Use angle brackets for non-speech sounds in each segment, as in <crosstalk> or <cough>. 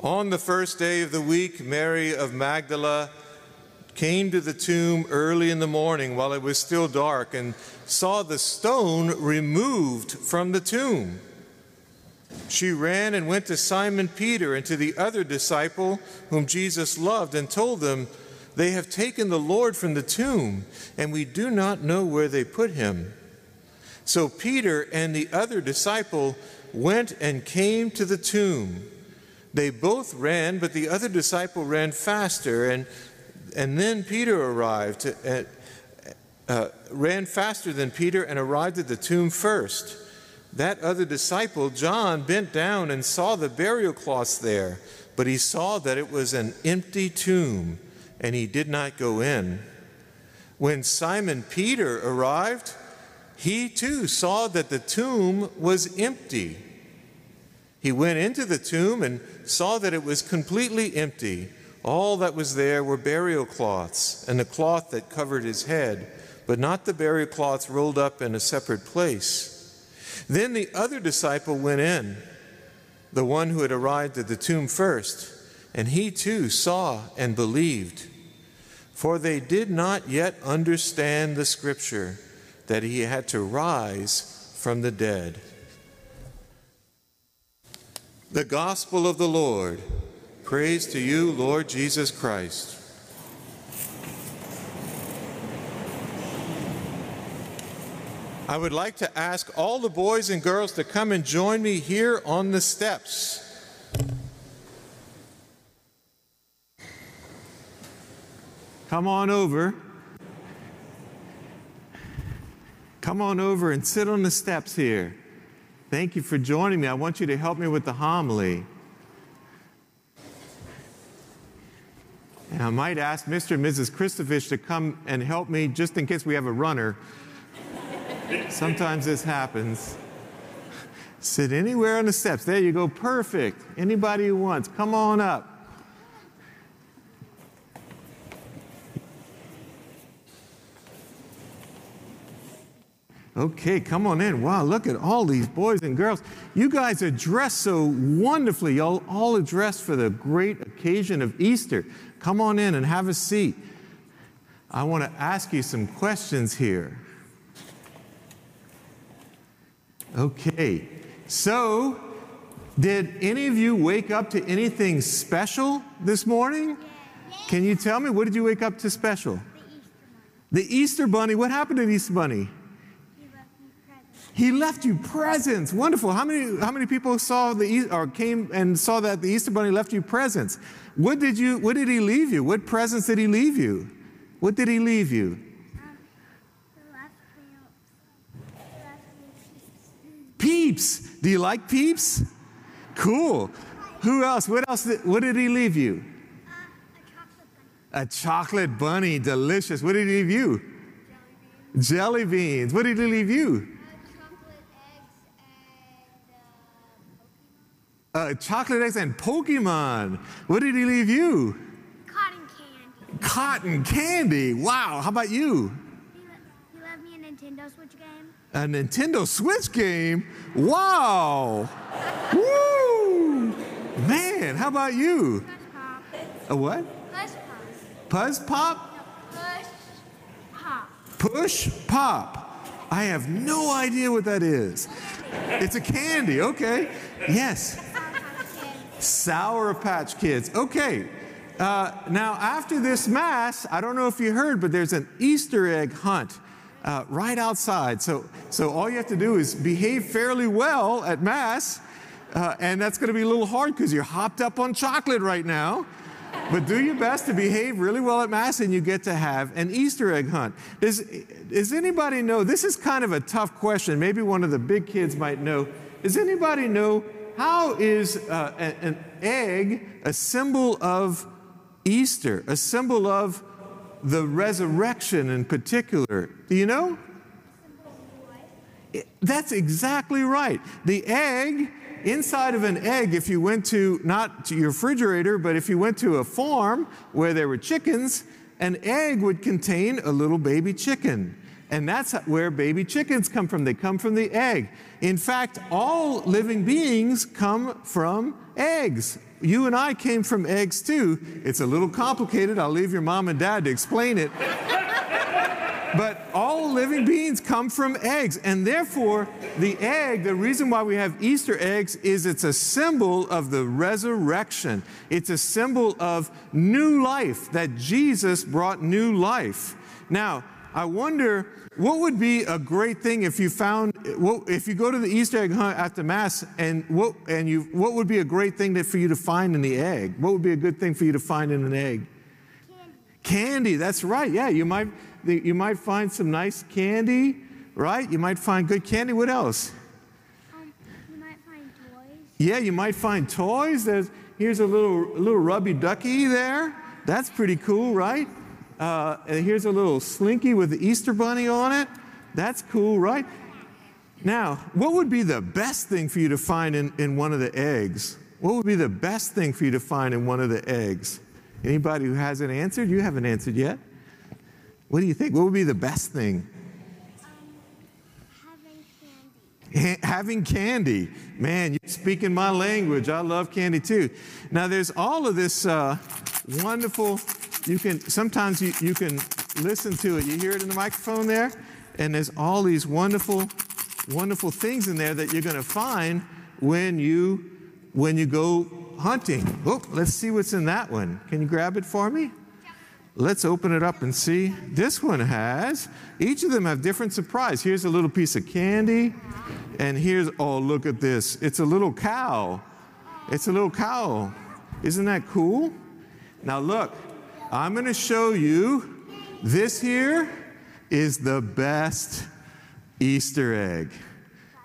On the first day of the week, Mary of Magdala came to the tomb early in the morning while it was still dark and saw the stone removed from the tomb. She ran and went to Simon Peter and to the other disciple whom Jesus loved and told them, They have taken the Lord from the tomb, and we do not know where they put him. So Peter and the other disciple went and came to the tomb. They both ran, but the other disciple ran faster, and, and then Peter arrived, at, uh, ran faster than Peter and arrived at the tomb first. That other disciple, John, bent down and saw the burial cloths there, but he saw that it was an empty tomb, and he did not go in. When Simon Peter arrived, he too saw that the tomb was empty. He went into the tomb and saw that it was completely empty. All that was there were burial cloths and the cloth that covered his head, but not the burial cloths rolled up in a separate place. Then the other disciple went in, the one who had arrived at the tomb first, and he too saw and believed. For they did not yet understand the scripture that he had to rise from the dead. The Gospel of the Lord. Praise to you, Lord Jesus Christ. I would like to ask all the boys and girls to come and join me here on the steps. Come on over. Come on over and sit on the steps here. Thank you for joining me. I want you to help me with the homily. And I might ask Mr. and Mrs. Christovich to come and help me just in case we have a runner. Sometimes this happens. Sit anywhere on the steps. There you go. Perfect. Anybody who wants, come on up. Okay, come on in. Wow, look at all these boys and girls. You guys are dressed so wonderfully. Y'all all are dressed for the great occasion of Easter. Come on in and have a seat. I want to ask you some questions here. Okay, so did any of you wake up to anything special this morning? Can you tell me what did you wake up to special? The Easter Bunny. The Easter Bunny. What happened to the Easter Bunny? He left you presents. Wonderful. How many, how many people saw the or came and saw that the Easter Bunny left you presents? What did you what did he leave you? What presents did he leave you? What did he leave you? Peeps. Do you like peeps? Cool. Who else? What else? Did, what did he leave you? Uh, a chocolate bunny. Delicious. What did he leave you? Jelly beans. Jelly beans. What did he leave you? Uh, chocolate eggs and Pokemon. What did he leave you? Cotton candy. Cotton candy. Wow. How about you? He, left me a Nintendo Switch game. A Nintendo Switch game. Wow. Woo. Man, how about you? Push pop. A what? Push pop. Puzz Pop? No, push pop. Push Pop. I have no idea what that is. It's a candy. Okay. Yes. Sour Patch Kids. Okay. Uh, now, after this Mass, I don't know if you heard, but there's an Easter egg hunt uh, right outside. So, so all you have to do is behave fairly well at Mass, uh, and that's going to be a little hard because you're hopped up on chocolate right now. But do your best to behave really well at Mass, and you get to have an Easter egg hunt. Does, does anybody know? This is kind of a tough question. Maybe one of the big kids might know. Does anybody know how is uh, an egg a symbol of Easter, a symbol of the resurrection in particular? Do you know? That's exactly right. The egg, inside of an egg, if you went to not to your refrigerator, but if you went to a farm where there were chickens, an egg would contain a little baby chicken. And that's where baby chickens come from. They come from the egg. In fact, all living beings come from eggs. You and I came from eggs too. It's a little complicated. I'll leave your mom and dad to explain it. <laughs> but all living beings come from eggs. And therefore, the egg, the reason why we have Easter eggs is it's a symbol of the resurrection. It's a symbol of new life, that Jesus brought new life. Now, I wonder what would be a great thing if you found if you go to the Easter egg hunt after Mass and what and you what would be a great thing that for you to find in the egg? What would be a good thing for you to find in an egg? Candy. That's right. Yeah, you might you might find some nice candy, right? You might find good candy. What else? Um, you might find toys. Yeah, you might find toys. There's here's a little little rubby ducky there. That's pretty cool, right? Uh, and here's a little slinky with the Easter bunny on it. That's cool, right? Now, what would be the best thing for you to find in, in one of the eggs? What would be the best thing for you to find in one of the eggs? Anybody who hasn't answered? You haven't answered yet. What do you think? What would be the best thing? Um, having candy. having candy. Man, you're speaking my language. I love candy too. Now, there's all of this uh, wonderful you can sometimes you, you can listen to it. You hear it in the microphone there, and there's all these wonderful, wonderful things in there that you're going to find when you when you go hunting. Oh, let's see what's in that one. Can you grab it for me? Let's open it up and see. This one has, each of them have different surprise. Here's a little piece of candy, and here's, oh, look at this. It's a little cow. It's a little cow. Isn't that cool? Now look, I'm going to show you this here is the best Easter egg.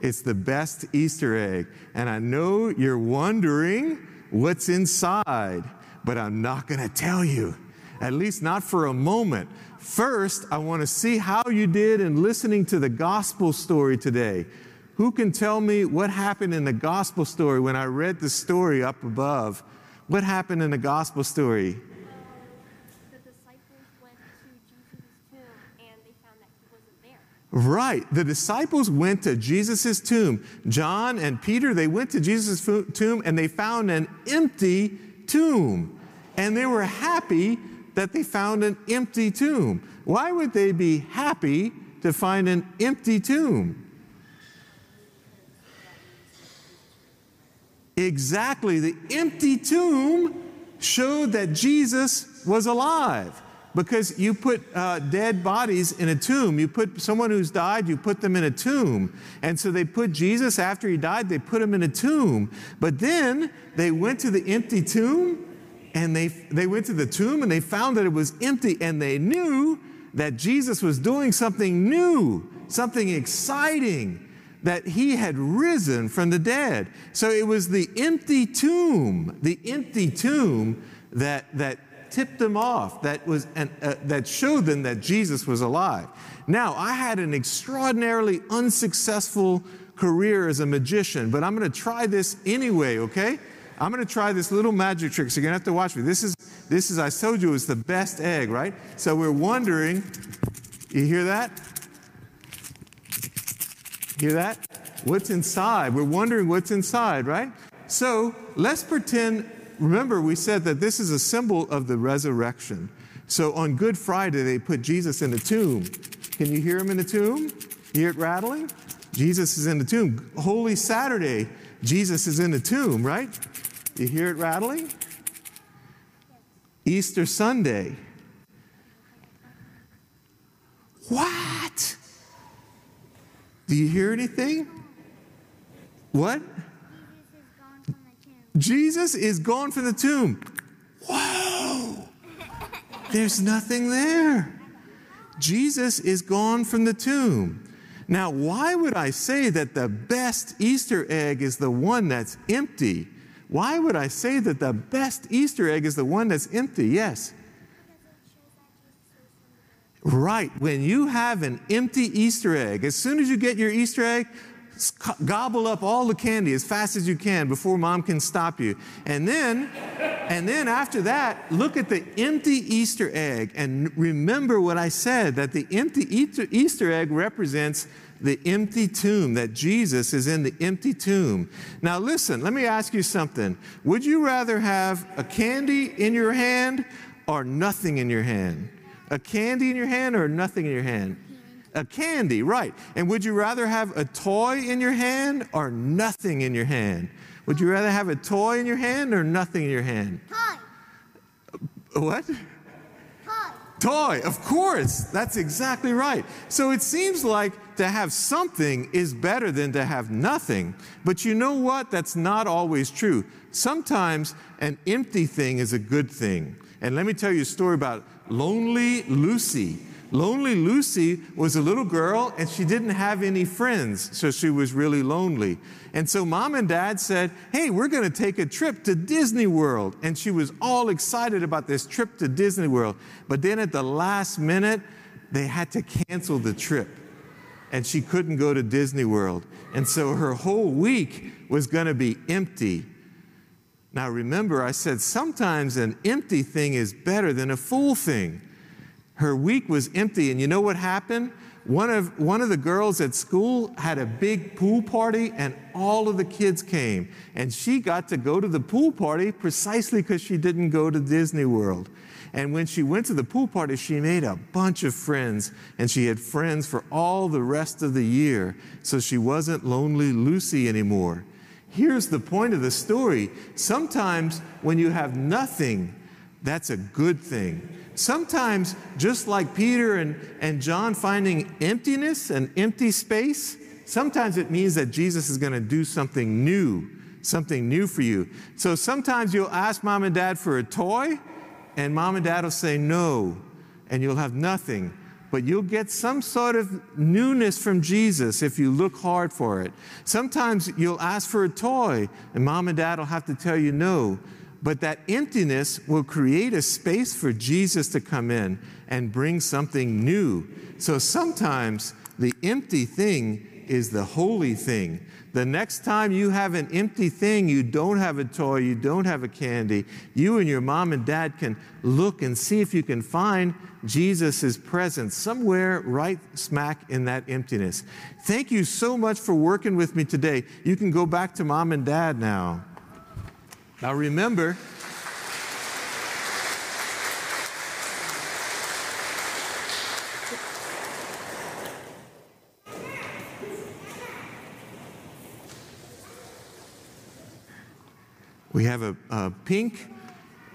It's the best Easter egg. And I know you're wondering what's inside, but I'm not going to tell you, at least not for a moment. First, I want to see how you did in listening to the gospel story today. Who can tell me what happened in the gospel story when I read the story up above? What happened in the gospel story? Right. The disciples went to Jesus' tomb. John and Peter, they went to Jesus' tomb and they found an empty tomb. And they were happy that they found an empty tomb. Why would they be happy to find an empty tomb? Exactly. The empty tomb showed that Jesus was alive because you put uh, dead bodies in a tomb. You put someone who's died, you put them in a tomb. And so they put Jesus after he died, they put him in a tomb. But then they went to the empty tomb and they, they went to the tomb and they found that it was empty and they knew that Jesus was doing something new, something exciting, that he had risen from the dead. So it was the empty tomb, the empty tomb that, that tipped them off, that, was an, uh, that showed them that Jesus was alive. Now, I had an extraordinarily unsuccessful career as a magician, but I'm going to try this anyway, okay? I'm going to try this little magic trick, so you're going to have to watch me. This is, this is, I told you, it's the best egg, right? So we're wondering, you hear that? Hear that? What's inside? We're wondering what's inside, right? So let's pretend remember, we said that this is a symbol of the resurrection. So on Good Friday, they put Jesus in the tomb. Can you hear him in the tomb? Hear it rattling? Jesus is in the tomb. Holy Saturday, Jesus is in the tomb, right? You hear it rattling? Easter Sunday. What? Do you hear anything? What? Jesus is gone from the tomb. Whoa! There's nothing there. Jesus is gone from the tomb. Now, why would I say that the best Easter egg is the one that's empty? Why would I say that the best Easter egg is the one that's empty? Yes. Right. When you have an empty Easter egg, as soon as you get your Easter egg, gobble up all the candy as fast as you can before mom can stop you. And then, and then after that, look at the empty Easter egg and remember what I said that the empty Easter egg represents the empty tomb, that Jesus is in the empty tomb. Now, listen, let me ask you something. Would you rather have a candy in your hand or nothing in your hand? A candy in your hand or nothing in your hand? A candy, right. And would you rather have a toy in your hand or nothing in your hand? Would you rather have a toy in your hand or nothing in your hand? Toy. What? Toy. Toy, of course. That's exactly right. So it seems like to have something is better than to have nothing. But you know what? That's not always true. Sometimes an empty thing is a good thing. And let me tell you a story about Lonely Lucy. Lonely Lucy was a little girl and she didn't have any friends, so she was really lonely. And so mom and dad said, Hey, we're going to take a trip to Disney World. And she was all excited about this trip to Disney World. But then at the last minute, they had to cancel the trip. And she couldn't go to Disney World. And so her whole week was going to be empty. Now remember, I said sometimes an empty thing is better than a full thing her week was empty. And you know what happened? One of, one of the girls at school had a big pool party, and all of the kids came. And she got to go to the pool party precisely because she didn't go to Disney World. And when she went to the pool party, she made a bunch of friends, and she had friends for all the rest of the year. So she wasn't lonely Lucy anymore. Here's the point of the story sometimes when you have nothing, that's a good thing. Sometimes, just like Peter and, and John finding emptiness and empty space, sometimes it means that Jesus is going to do something new, something new for you. So sometimes you'll ask mom and dad for a toy, and mom and dad will say no, and you'll have nothing. But you'll get some sort of newness from Jesus if you look hard for it. Sometimes you'll ask for a toy, and mom and dad will have to tell you no. But that emptiness will create a space for Jesus to come in and bring something new. So sometimes the empty thing is the holy thing. The next time you have an empty thing, you don't have a toy, you don't have a candy, you and your mom and dad can look and see if you can find Jesus' presence somewhere right smack in that emptiness. Thank you so much for working with me today. You can go back to mom and dad now. Now remember, we have a, a pink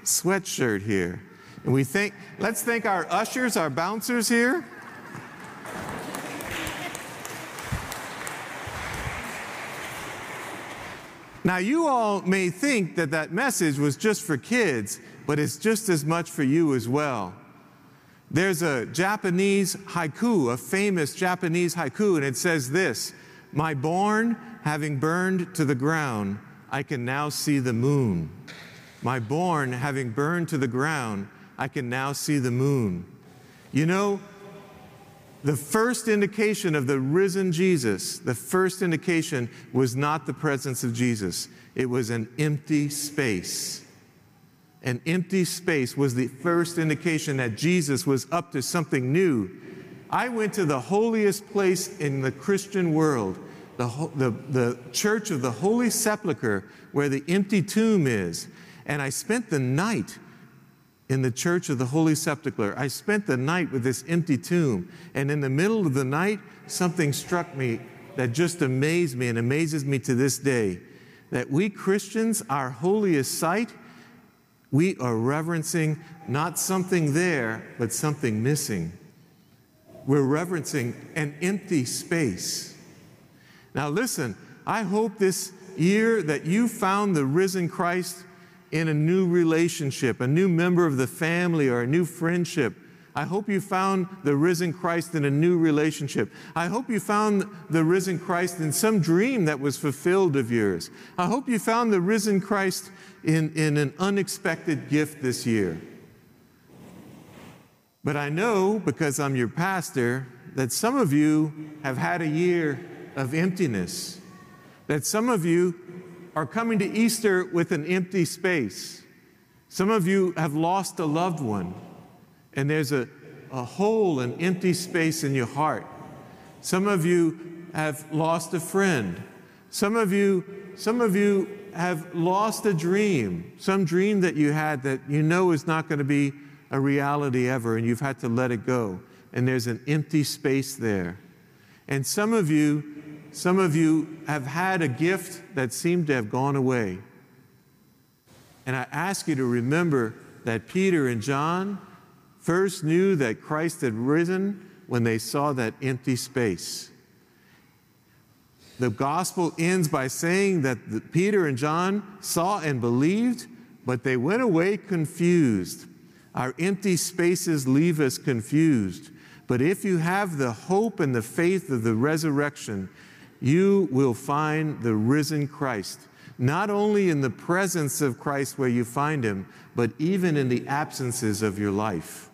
sweatshirt here. And we think, let's thank our ushers, our bouncers here. Now, you all may think that that message was just for kids, but it's just as much for you as well. There's a Japanese haiku, a famous Japanese haiku, and it says this My born having burned to the ground, I can now see the moon. My born having burned to the ground, I can now see the moon. You know, the first indication of the risen Jesus, the first indication was not the presence of Jesus, it was an empty space. An empty space was the first indication that Jesus was up to something new. I went to the holiest place in the Christian world, the, the, the church of the Holy Sepulchre, where the empty tomb is, and I spent the night in the church of the Holy Sepulchre. I spent the night with this empty tomb, and in the middle of the night, something struck me that just amazed me and amazes me to this day. That we Christians, our holiest site, we are reverencing not something there, but something missing. We're reverencing an empty space. Now, listen, I hope this year that you found the risen Christ in a new relationship, a new member of the family, or a new friendship. I hope you found the risen Christ in a new relationship. I hope you found the risen Christ in some dream that was fulfilled of yours. I hope you found the risen Christ in, in an unexpected gift this year. But I know, because I'm your pastor, that some of you have had a year of emptiness. That some of you are coming to Easter with an empty space. Some of you have lost a loved one, and there's a, a hole, an empty space in your heart. Some of you have lost a friend. Some of you, some of you have lost a dream, some dream that you had that you know is not going to be a reality ever, and you've had to let it go. And there's an empty space there. And some of you, some of you have had a gift that seemed to have gone away. And I ask you to remember that Peter and John first knew that Christ had risen when they saw that empty space. The gospel ends by saying that Peter and John saw and believed, but they went away confused. Our empty spaces leave us confused. But if you have the hope and the faith of the resurrection, you will find the risen Christ, not only in the presence of Christ where you find him, but even in the absences of your life.